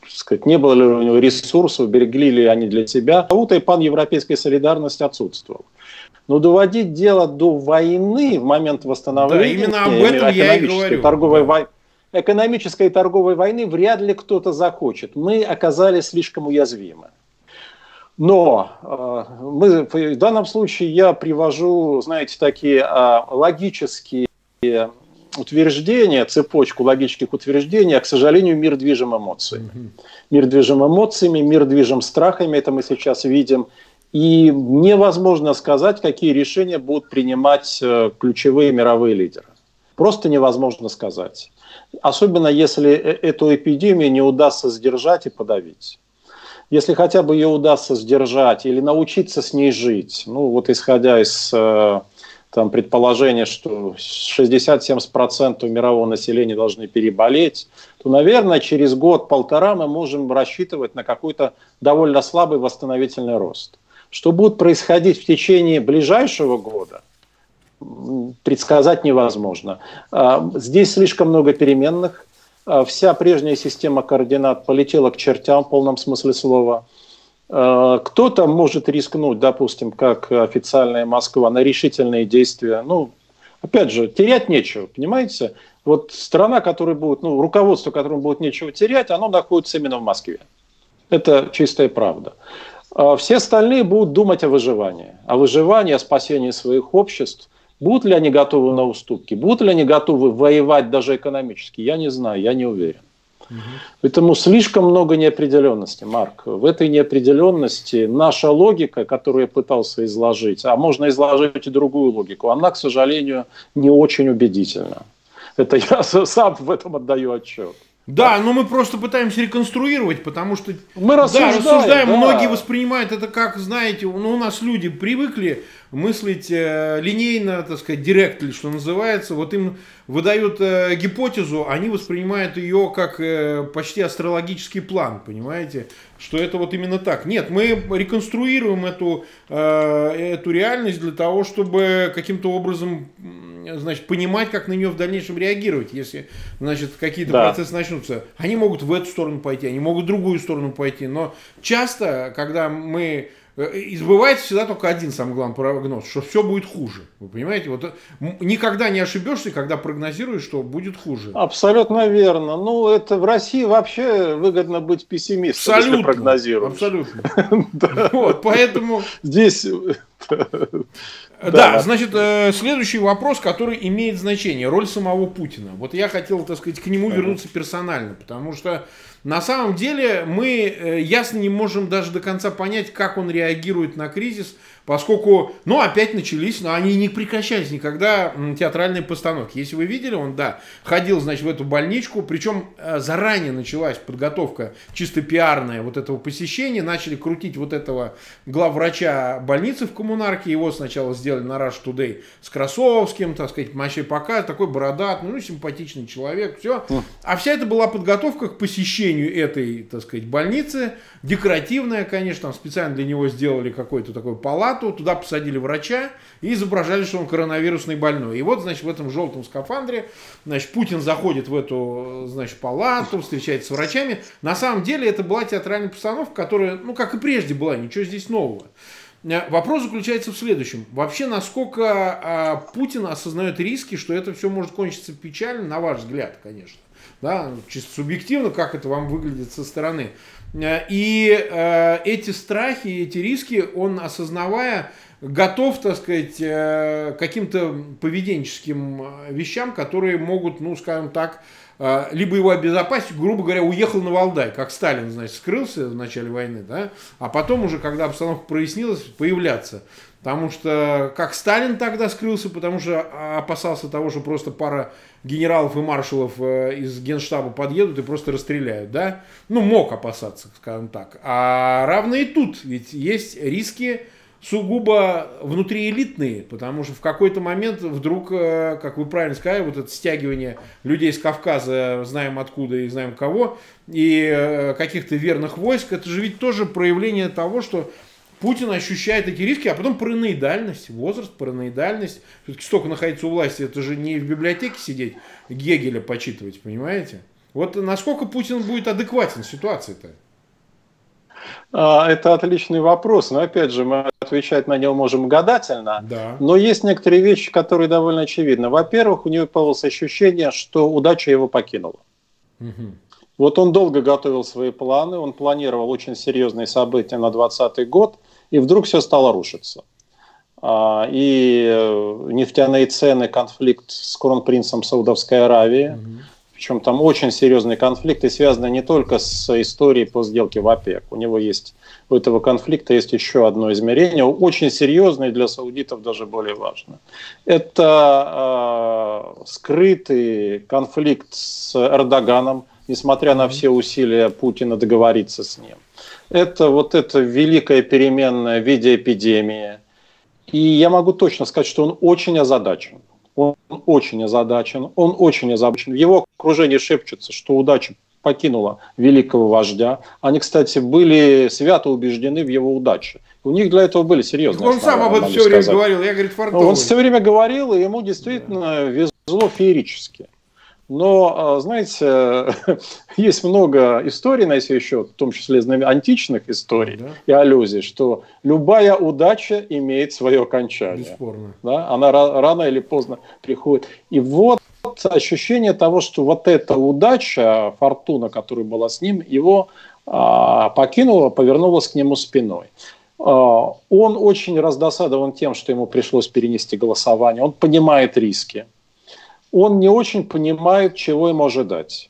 сказать, не было ли у него ресурсов, берегли ли они для себя. А вот и пан-европейская солидарность отсутствовала. Но доводить дело до войны в момент восстановления... Да, именно об этом я и говорю. Торговой войны, экономической и торговой войны вряд ли кто-то захочет. Мы оказались слишком уязвимы. Но э, мы, в данном случае я привожу, знаете, такие э, логические утверждения, цепочку логических утверждений, а, к сожалению, мир движим эмоциями. Мир движим эмоциями, мир движим страхами, это мы сейчас видим. И невозможно сказать, какие решения будут принимать э, ключевые мировые лидеры. Просто невозможно сказать. Особенно если э, эту эпидемию не удастся сдержать и подавить если хотя бы ее удастся сдержать или научиться с ней жить, ну вот исходя из э, там предположение, что 60-70% мирового населения должны переболеть, то, наверное, через год-полтора мы можем рассчитывать на какой-то довольно слабый восстановительный рост. Что будет происходить в течение ближайшего года, предсказать невозможно. А, здесь слишком много переменных. А, вся прежняя система координат полетела к чертям в полном смысле слова – Э, кто-то может рискнуть, допустим, как официальная Москва, на решительные действия. Ну, опять же, терять нечего, понимаете? Вот страна, которая будет, ну, руководство, которому будет нечего терять, оно находится именно в Москве. Это чистая правда. А все остальные будут думать о выживании. О выживании, о спасении своих обществ. Будут ли они готовы на уступки? Будут ли они готовы воевать даже экономически? Я не знаю, я не уверен. Поэтому слишком много неопределенности, Марк. В этой неопределенности наша логика, которую я пытался изложить, а можно изложить и другую логику, она, к сожалению, не очень убедительна. Это я <laughs> сам в этом отдаю отчет. Да, но мы просто пытаемся реконструировать, потому что мы рассуждаем, да, рассуждаем да. многие воспринимают это как, знаете, ну, у нас люди привыкли мыслить э, линейно, так сказать, директли, что называется. Вот им выдают э, гипотезу, они воспринимают ее как э, почти астрологический план, понимаете? Что это вот именно так. Нет, мы реконструируем эту, эту реальность для того, чтобы каким-то образом значит, понимать, как на нее в дальнейшем реагировать, если значит, какие-то да. процессы начнутся. Они могут в эту сторону пойти, они могут в другую сторону пойти. Но часто, когда мы Э, и сбывается всегда только один самый главный прогноз, что все будет хуже. Вы понимаете? Вот э, никогда не ошибешься, когда прогнозируешь, что будет хуже. Абсолютно верно. Ну, это в России вообще выгодно быть пессимистом, абсолютно, если прогнозируешь. Абсолютно. <laughs> Вот, поэтому... Здесь... Да, значит, э, следующий вопрос, который имеет значение, роль самого Путина. Вот я хотел, так сказать, к нему вернуться персонально, потому что на самом деле мы э, ясно не можем даже до конца понять, как он реагирует на кризис, поскольку, ну, опять начались, но они не прекращались никогда театральные постановки. Если вы видели, он, да, ходил, значит, в эту больничку, причем э, заранее началась подготовка чисто пиарная вот этого посещения, начали крутить вот этого главврача больницы в коммунарке, его сначала сделали на Rush Today с Красовским, так сказать, вообще пока такой бородат, ну, симпатичный человек, все. А вся это была подготовка к посещению этой, так сказать, больницы, декоративная, конечно, там специально для него сделали какой-то такой палату, туда посадили врача и изображали, что он коронавирусный больной. И вот, значит, в этом желтом скафандре, значит, Путин заходит в эту, значит, палату, встречается с врачами. На самом деле это была театральная постановка, которая, ну, как и прежде была, ничего здесь нового. Э, вопрос заключается в следующем. Вообще, насколько а, Путин осознает риски, что это все может кончиться печально, на ваш взгляд, конечно. Да, чисто субъективно, как это вам выглядит со стороны. Э, и э, эти страхи, эти риски, он, осознавая, готов, так сказать, э, каким-то поведенческим э, вещам, которые могут, ну, скажем так, э, либо его обезопасить, грубо говоря, уехал на Валдай, как Сталин, значит, скрылся в начале войны, да, а потом уже, когда обстановка прояснилась, появляться. Потому что как Сталин тогда скрылся, потому что опасался того, что просто пара генералов и маршалов э, из генштаба подъедут и просто расстреляют, да? Ну, мог опасаться, скажем так. А равно и тут, ведь есть риски сугубо внутриэлитные, потому что в какой-то момент вдруг, э, как вы правильно сказали, вот это стягивание людей с Кавказа, знаем откуда и знаем кого, и э, каких-то верных войск, это же ведь тоже проявление того, что Путин ощущает эти риски, а потом параноидальность, возраст, параноидальность. Все-таки столько находиться у власти, это же не в библиотеке сидеть, Гегеля почитывать, понимаете? Вот насколько Путин будет адекватен ситуации-то? А, это отличный вопрос, но опять же мы отвечать на него можем гадательно. Да. Но есть некоторые вещи, которые довольно очевидны. Во-первых, у него появилось ощущение, что удача его покинула. Угу. Вот он долго готовил свои планы, он планировал очень серьезные события на 2020 год – и вдруг все стало рушиться. А, и э, нефтяные цены, конфликт с кронпринцем Саудовской Аравии, угу. причем там очень серьезный конфликт, и связанный не только с историей по сделке в ОПЕК. У него есть, у этого конфликта есть еще одно измерение, очень серьезное для саудитов даже более важно. Это э, скрытый конфликт с Эрдоганом, несмотря на все усилия Путина договориться с ним это вот эта великая переменная в виде эпидемии. И я могу точно сказать, что он очень озадачен. Он очень озадачен, он очень озадачен. В его окружении шепчется, что удача покинула великого вождя. Они, кстати, были свято убеждены в его удаче. У них для этого были серьезные Он сам об этом все время говорил, я, говорит, фартовый. Он все время говорил, и ему действительно да. везло феерически. Но, а, знаете, <laughs> есть много историй на сей счет, в том числе античных историй да. и аллюзий, что любая удача имеет свое окончание. Бесспорно. Да? Она рано или поздно приходит. И вот ощущение того, что вот эта удача, фортуна, которая была с ним, его а, покинула, повернулась к нему спиной. А, он очень раздосадован тем, что ему пришлось перенести голосование. Он понимает риски он не очень понимает, чего ему ожидать.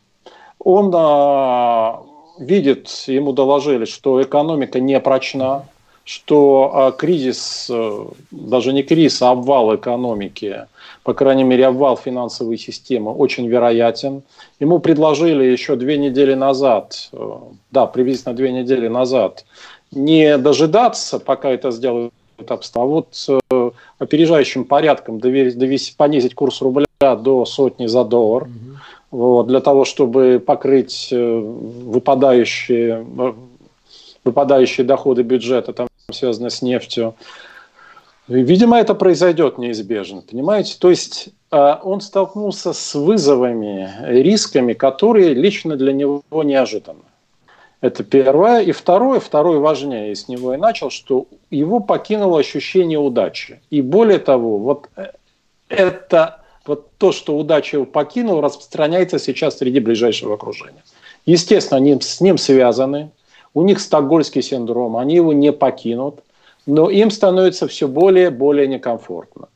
Он а, видит, ему доложили, что экономика не прочна, что а, кризис, а, даже не кризис, а обвал экономики, по крайней мере обвал финансовой системы очень вероятен. Ему предложили еще две недели назад, э, да, приблизительно две недели назад, не дожидаться, пока это сделают обстоятельства, а вот э, опережающим порядком довести, понизить курс рубля до сотни за доллар, угу. вот, для того, чтобы покрыть э, выпадающие, э, выпадающие доходы бюджета, там связанные с нефтью. Видимо, это произойдет неизбежно, понимаете? То есть э, он столкнулся с вызовами, рисками, которые лично для него неожиданны. Это первое. И второе, второе важнее, с него и начал, что его покинуло ощущение удачи. И более того, вот это вот то, что удача его покинула, распространяется сейчас среди ближайшего окружения. Естественно, они с ним связаны, у них стокгольский синдром, они его не покинут, но им становится все более и более некомфортно.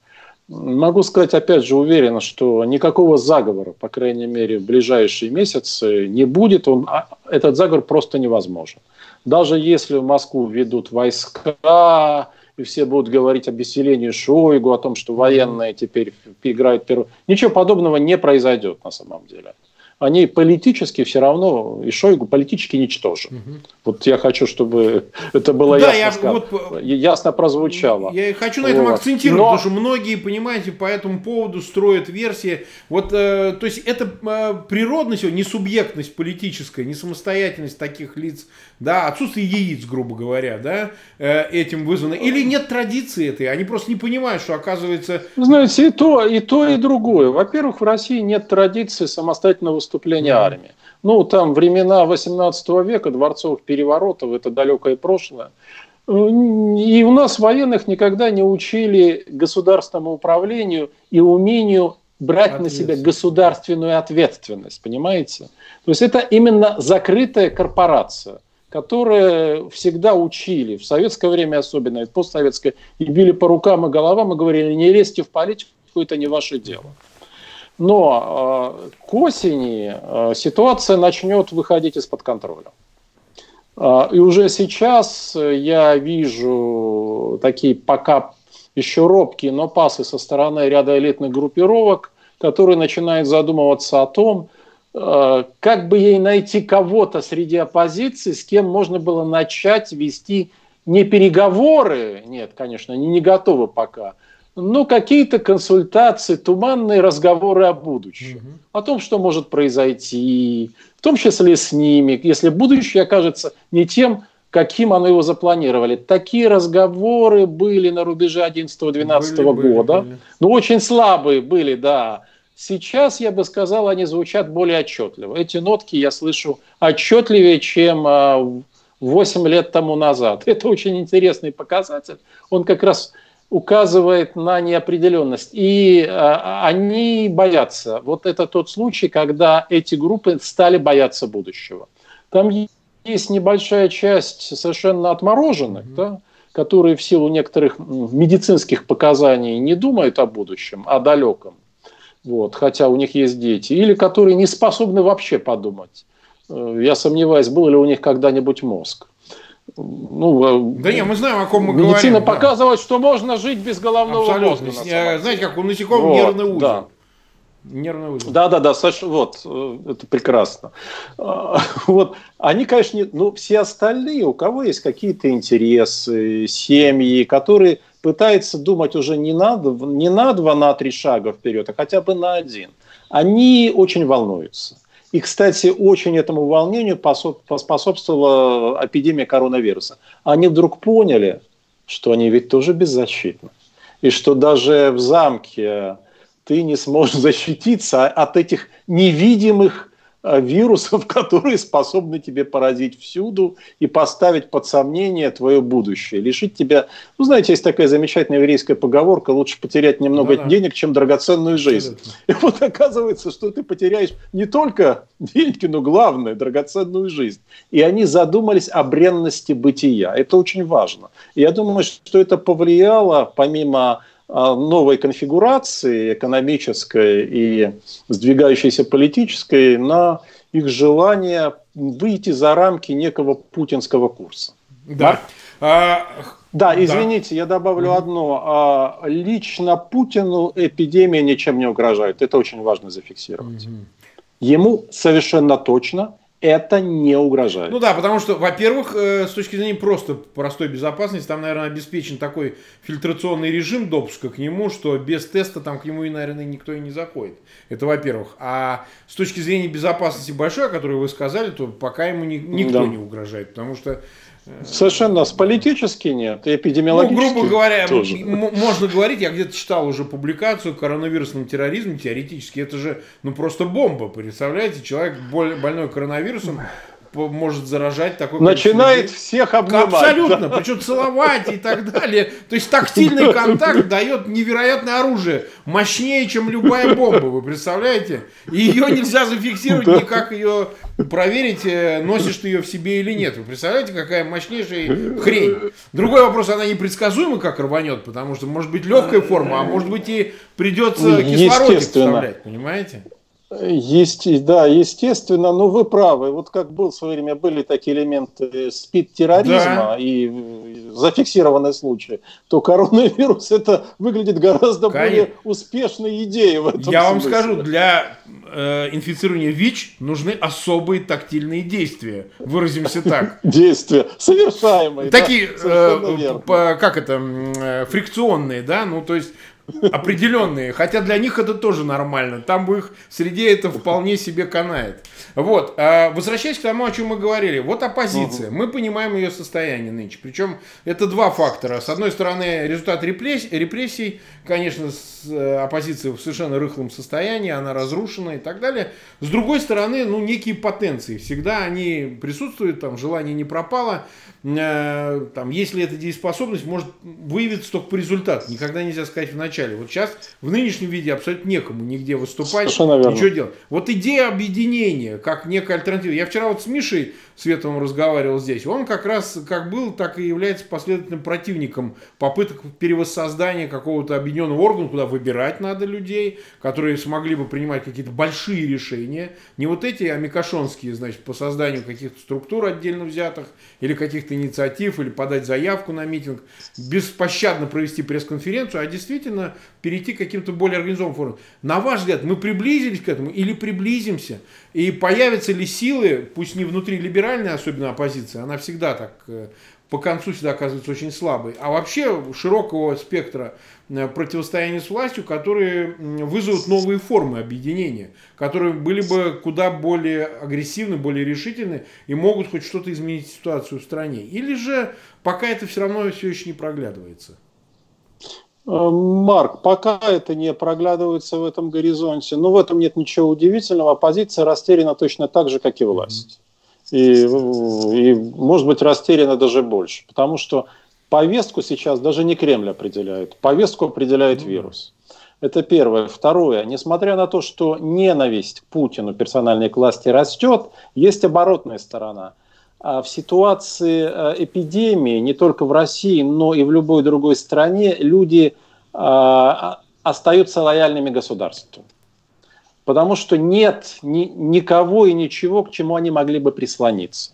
Могу сказать, опять же, уверенно, что никакого заговора, по крайней мере, в ближайшие месяцы не будет. Он, а, этот заговор просто невозможен. Даже если в Москву ведут войска, и все будут говорить об изселении Шойгу, о том, что военные теперь играют первую. Ничего подобного не произойдет на самом деле они политически все равно, и Шойгу политически ничтожен. Угу. Вот я хочу, чтобы <laughs> это было да, ясно, я, вот, ясно прозвучало. Я хочу на этом вот. акцентировать, Но... потому что многие, понимаете, по этому поводу строят версии. Вот, э, то есть это э, природность, не субъектность политическая, не самостоятельность таких лиц, да, отсутствие яиц, грубо говоря, да, э, этим вызвано. Или нет традиции этой, они просто не понимают, что оказывается... Знаете, и то, и то, и другое. Во-первых, в России нет традиции самостоятельного выступления армии. Ну, там времена 18 века, дворцовых переворотов, это далекое прошлое. И у нас военных никогда не учили государственному управлению и умению брать на себя государственную ответственность, понимаете? То есть это именно закрытая корпорация, которая всегда учили, в советское время особенно, и постсоветское, и били по рукам и головам и говорили, не лезьте в политику, это не ваше дело. Но э, к осени э, ситуация начнет выходить из-под контроля. Э, и уже сейчас я вижу такие пока еще робкие, но пасы со стороны ряда элитных группировок, которые начинают задумываться о том, как бы ей найти кого-то среди оппозиции, с кем можно было начать вести не переговоры, нет, конечно, они не готовы пока, ну, какие-то консультации, туманные разговоры о будущем, угу. о том, что может произойти, в том числе с ними, если будущее окажется не тем, каким оно его запланировали. Такие разговоры были на рубеже 11-12 года, были. но очень слабые были, да. Сейчас, я бы сказал, они звучат более отчетливо. Эти нотки я слышу отчетливее, чем 8 а, лет тому назад. <laughs> Это очень интересный показатель. Он как раз указывает на неопределенность. И э, они боятся. Вот это тот случай, когда эти группы стали бояться будущего. Там есть небольшая часть совершенно отмороженных, mm-hmm. да, которые в силу некоторых медицинских показаний не думают о будущем, о далеком. Вот, хотя у них есть дети, или которые не способны вообще подумать. Э, я сомневаюсь, был ли у них когда-нибудь мозг ну, да не, мы знаем, о ком мы медицина говорим. Медицина показывает, да. что можно жить без головного Абсолютно. мозга. Знаете, как у насекомых вот, нервный узел. Да. Нервный узел. Да, да, да, Саша, вот, э, это прекрасно. А, <laughs> вот, они, конечно, не, ну, все остальные, у кого есть какие-то интересы, семьи, которые пытаются думать уже не на, не на два, на три шага вперед, а хотя бы на один, они очень волнуются. И, кстати, очень этому волнению поспособствовала эпидемия коронавируса. Они вдруг поняли, что они ведь тоже беззащитны. И что даже в замке ты не сможешь <laughs> защититься от этих невидимых вирусов, <laughs> которые способны тебе поразить всюду и поставить под сомнение твое будущее, лишить тебя... Ну, знаете, есть такая замечательная еврейская поговорка, лучше потерять немного ну, да. денег, чем драгоценную жизнь. Абсолютно. <laughs> И вот оказывается, что ты потеряешь не только <laughs> деньги, но главное, драгоценную жизнь. И они задумались о бренности бытия. Это очень важно. И я думаю, что это повлияло, помимо новой конфигурации экономической и сдвигающейся политической на их желание выйти за рамки некого путинского курса. Да. А, да, извините, да. я добавлю угу. одно. А, лично Путину эпидемия ничем не угрожает. Это очень важно зафиксировать. Угу. Ему совершенно точно это не угрожает. Ну да, потому что, во-первых, э, с точки зрения просто простой безопасности, там, наверное, обеспечен такой фильтрационный режим допуска к нему, что без теста там к нему, и, наверное, никто и не заходит. Это во-первых. А с точки зрения безопасности большой, о которой вы сказали, то пока ему ни, никто да. не угрожает, потому что Совершенно с политически нет, и эпидемиологически Ну, грубо говоря, тоже. можно говорить, я где-то читал уже публикацию коронавирусном терроризме, теоретически, это же, ну, просто бомба, представляете, человек больной коронавирусом, может заражать такой Начинает всех обнимать. Абсолютно, причем целовать и так далее. То есть тактильный контакт дает невероятное оружие, мощнее, чем любая бомба, вы представляете? И ее нельзя зафиксировать, никак ее проверить, э, носишь ты ее в себе или нет. Вы представляете, какая мощнейшая хрень? Другой вопрос, она непредсказуема, как рванет, потому что может быть легкая форма, а может быть и придется кислород вставлять, понимаете? Есть, да, естественно, но вы правы. Вот как был в свое время, были такие элементы спид-терроризма да. и зафиксированные случаи, то коронавирус это выглядит гораздо Конечно. более успешной идеей в этом Я смысле. вам скажу, для э, инфицирования ВИЧ нужны особые тактильные действия. Выразимся так. <laughs> Действия, совершаемые. Такие, э, как это, э, фрикционные, да, ну то есть определенные, хотя для них это тоже нормально, там в их среде это вполне себе канает. Вот, а возвращаясь к тому, о чем мы говорили, вот оппозиция, угу. мы понимаем ее состояние нынче, причем это два фактора. С одной стороны, результат репрессий, репрессий конечно, э, оппозиция в совершенно рыхлом состоянии, она разрушена и так далее. С другой стороны, ну, некие потенции, всегда они присутствуют, там, желание не пропало, там, если эта дееспособность может выявиться только по результату, никогда нельзя сказать в начале. Вот сейчас в нынешнем виде абсолютно некому нигде выступать, ничего делать. Вот идея объединения, как некая альтернатива. Я вчера вот с Мишей Световым разговаривал здесь, он как раз как был, так и является последовательным противником попыток перевоссоздания какого-то объединенного органа, куда выбирать надо людей, которые смогли бы принимать какие-то большие решения. Не вот эти амикошонские, значит, по созданию каких-то структур отдельно взятых, или каких-то инициатив, или подать заявку на митинг, беспощадно провести пресс-конференцию, а действительно перейти к каким-то более организованным формам. На ваш взгляд, мы приблизились к этому или приблизимся? И появятся ли силы, пусть не внутри либеральной, особенно оппозиции, она всегда так э, по концу всегда оказывается очень слабой, а вообще широкого спектра э, противостояния с властью, которые вызовут новые формы объединения, которые были бы куда более агрессивны, более решительны и могут хоть что-то изменить ситуацию в стране. Или же пока это все равно все еще не проглядывается? Э, Марк, пока это не проглядывается в этом горизонте, но в этом нет ничего удивительного. Оппозиция растеряна точно так же, как и власть. И, и может быть растеряна даже больше, потому что повестку сейчас даже не Кремль определяет, повестку определяет ну вирус. Это первое. Второе. Несмотря на то, что ненависть к Путину, персональной к власти растет, есть оборотная сторона – а в ситуации э, эпидемии, не только в России, но и в любой другой стране, люди а, остаются лояльными государству. Потому что нет ни, никого и ничего, к чему они могли бы прислониться.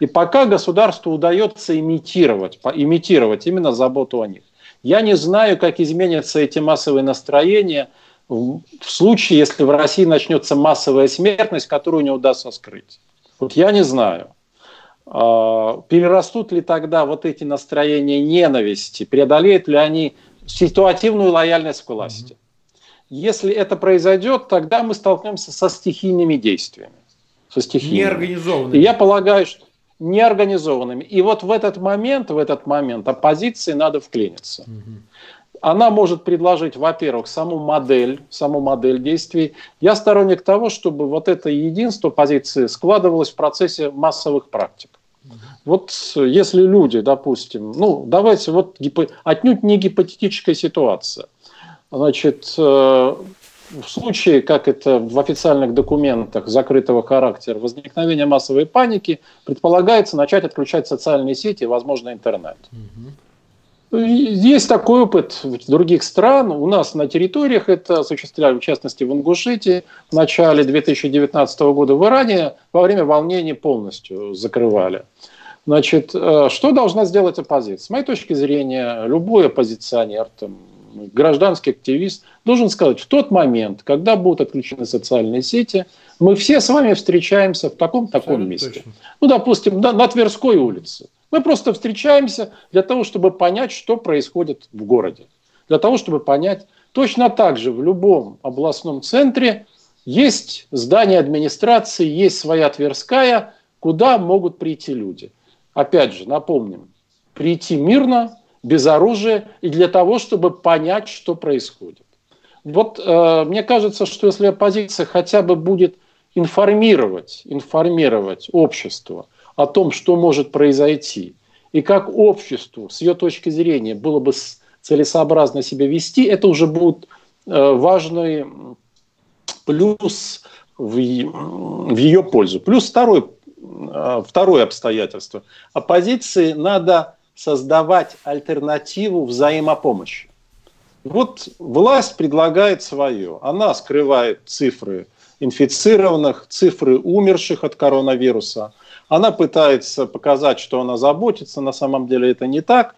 И пока государству удается имитировать, имитировать именно заботу о них. Я не знаю, как изменятся эти массовые настроения, в случае, если в России начнется массовая смертность, которую не удастся скрыть? Вот я не знаю. А, перерастут ли тогда вот эти настроения ненависти, преодолеют ли они ситуативную лояльность к власти? Если это произойдет, тогда мы столкнемся со стихийными действиями. Со стихийными. Неорганизованными. И я полагаю, что неорганизованными. И вот в этот момент, в этот момент оппозиции надо вклиниться. Она может предложить, во-первых, саму модель, саму модель действий. Я сторонник того, чтобы вот это единство позиции складывалось в процессе массовых практик. Вот если люди, допустим, ну давайте вот отнюдь не гипотетическая ситуация. Значит, э, в случае, как это в официальных документах закрытого характера, возникновения массовой паники, предполагается начать отключать социальные сети и, возможно, интернет. Угу. Есть такой опыт в других стран. У нас на территориях это осуществляли, в частности, в Ингушетии в начале 2019 года в Иране во время волнений полностью закрывали. Значит, э, что должна сделать оппозиция? С моей точки зрения, любой оппозиционер, там, гражданский активист должен сказать, в тот момент, когда будут отключены социальные сети, мы все с вами встречаемся в таком-таком месте. Точно. Ну, допустим, на, на Тверской улице. Мы просто встречаемся для того, чтобы понять, что происходит в городе. Для того, чтобы понять, точно так же в любом областном центре есть здание администрации, есть своя Тверская, куда могут прийти люди опять же, напомним, прийти мирно, без оружия и для того, чтобы понять, что происходит. Вот э, мне кажется, что если оппозиция хотя бы будет информировать, информировать общество о том, что может произойти, и как обществу, с ее точки зрения, было бы целесообразно себя вести, это уже будет э, важный плюс в, в ее пользу. Плюс второй а, второе обстоятельство. Оппозиции надо создавать альтернативу взаимопомощи. Вот власть предлагает свое. Она скрывает цифры инфицированных, цифры умерших от коронавируса. Она пытается показать, что она заботится. На самом деле это не так.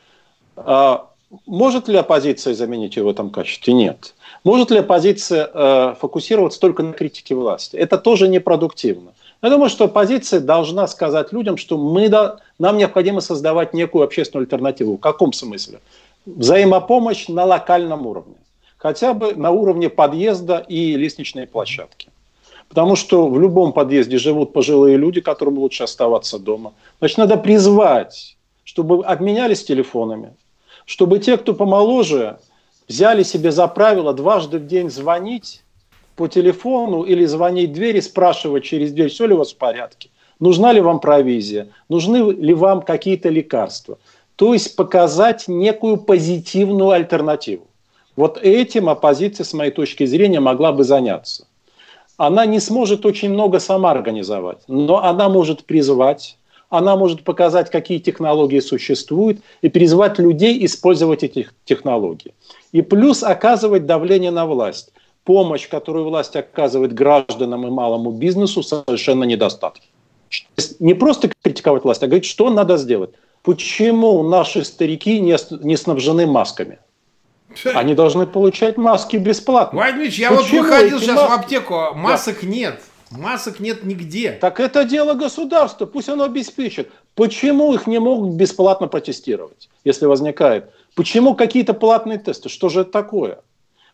А может ли оппозиция заменить ее в этом качестве? Нет. Может ли оппозиция э, фокусироваться только на критике власти? Это тоже непродуктивно. Я думаю, что оппозиция должна сказать людям, что мы, нам необходимо создавать некую общественную альтернативу. В каком смысле? Взаимопомощь на локальном уровне. Хотя бы на уровне подъезда и лестничной площадки. Потому что в любом подъезде живут пожилые люди, которым лучше оставаться дома. Значит, надо призвать, чтобы обменялись телефонами, чтобы те, кто помоложе, взяли себе за правило дважды в день звонить по телефону или звонить в дверь и спрашивать через дверь, все ли у вас в порядке, нужна ли вам провизия, нужны ли вам какие-то лекарства. То есть показать некую позитивную альтернативу. Вот этим оппозиция, с моей точки зрения, могла бы заняться. Она не сможет очень много сама организовать, но она может призвать, она может показать, какие технологии существуют, и призвать людей использовать эти технологии. И плюс оказывать давление на власть помощь, которую власть оказывает гражданам и малому бизнесу, совершенно недостаточно. Не просто критиковать власть, а говорить, что надо сделать. Почему наши старики не, не снабжены масками? Они должны получать маски бесплатно. Владимир я Почему вот выходил сейчас маски? в аптеку, масок да. нет. Масок нет нигде. Так это дело государства, пусть оно обеспечит. Почему их не могут бесплатно протестировать, если возникает? Почему какие-то платные тесты? Что же это такое?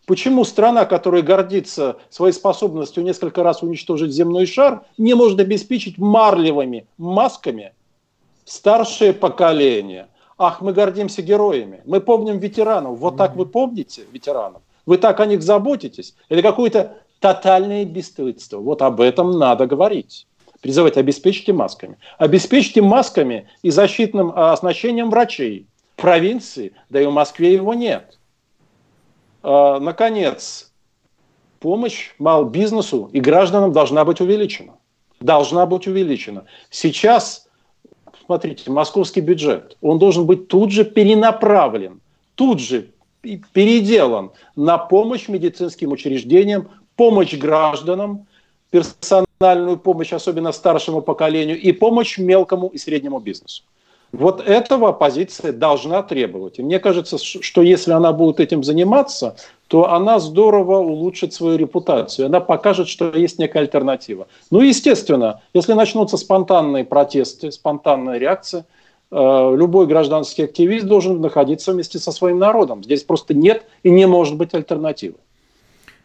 Почему страна, которая гордится своей способностью несколько раз уничтожить земной шар, не может обеспечить марлевыми масками старшее поколение? Ах, мы гордимся героями. Мы помним ветеранов. Вот так вы помните ветеранов? Вы так о них заботитесь? Или какое-то тотальное бесстыдство? Вот об этом надо говорить. Призывать, обеспечьте масками. Обеспечьте масками и защитным а, оснащением врачей. В провинции, да и в Москве его нет. А, наконец, помощь малбизнесу и гражданам должна быть увеличена. Должна быть увеличена. Сейчас, смотрите, московский бюджет, он должен быть тут же перенаправлен, тут же переделан на помощь медицинским учреждениям, помощь гражданам, персональную помощь, особенно старшему поколению, и помощь мелкому и среднему бизнесу. Вот этого оппозиция должна требовать. И мне кажется, что если она будет этим заниматься, то она здорово улучшит свою репутацию. Она покажет, что есть некая альтернатива. Ну, естественно, если начнутся спонтанные протесты, спонтанная реакция, э, любой гражданский активист должен находиться вместе со своим народом. Здесь просто нет и не может быть альтернативы.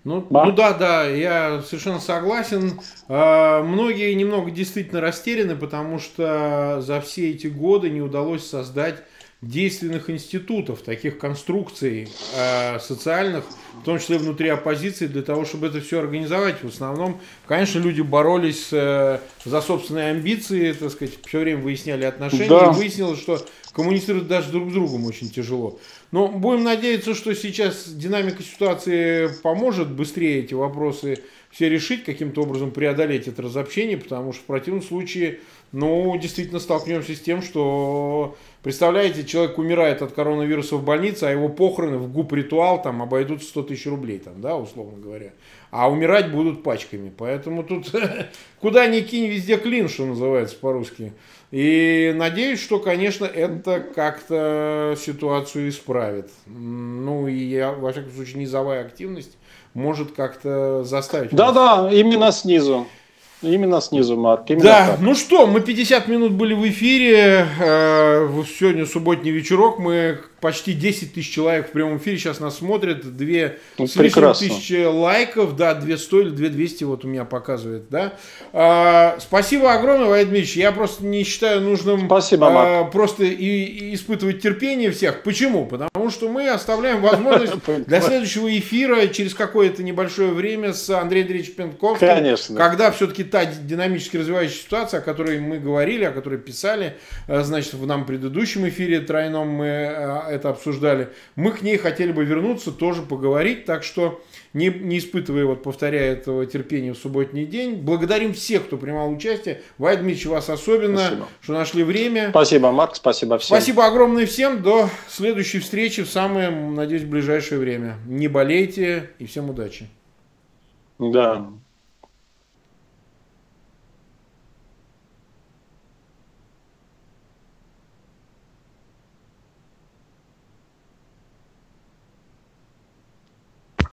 Ну да? ну да, да, я совершенно согласен. А, многие немного действительно растеряны, потому что за все эти годы не удалось создать действенных институтов, таких конструкций э, социальных, в том числе внутри оппозиции, для того, чтобы это все организовать. В основном, конечно, люди боролись э, за собственные амбиции, так сказать, все время выясняли отношения, да. и выяснилось, что коммуницировать даже друг с другом очень тяжело. Но будем надеяться, что сейчас динамика ситуации поможет быстрее эти вопросы все решить, каким-то образом преодолеть это разобщение, потому что в противном случае, ну, действительно столкнемся с тем, что, представляете, человек умирает от коронавируса в больнице, а его похороны в ГУП-ритуал там обойдут 100 тысяч рублей, там, да, условно говоря. А умирать будут пачками. Поэтому тут <laughs> куда ни кинь, везде клин, что называется по-русски. И надеюсь, что, конечно, это как-то ситуацию исправит. Ну, и, я, во всяком случае, низовая активность может как-то заставить. Да-да, именно снизу. Именно снизу, Марк. Именно да, так. ну что, мы 50 минут были в эфире. Э, сегодня субботний вечерок. Мы почти 10 тысяч человек в прямом эфире сейчас нас смотрят. Две ну, с лишним тысячи лайков. Да, 200 или 2200 вот у меня показывает. Да. А, спасибо огромное, Владимир Дмитриевич. Я просто не считаю нужным спасибо, а, просто и, и испытывать терпение всех. Почему? Потому что мы оставляем возможность <laughs> для следующего эфира через какое-то небольшое время с Андреем Андреевичем Пенковским. Конечно. Когда все-таки та динамически развивающаяся ситуация, о которой мы говорили, о которой писали, э, значит, в нам предыдущем эфире тройном мы э, это обсуждали, мы к ней хотели бы вернуться, тоже поговорить, так что не, не испытывая, вот повторяя этого терпения в субботний день, благодарим всех, кто принимал участие. Вайд Дмитриевич, вас особенно, спасибо. что нашли время. Спасибо, Марк, спасибо всем. Спасибо огромное всем, до следующей встречи в самое, надеюсь, ближайшее время. Не болейте и всем удачи. Да.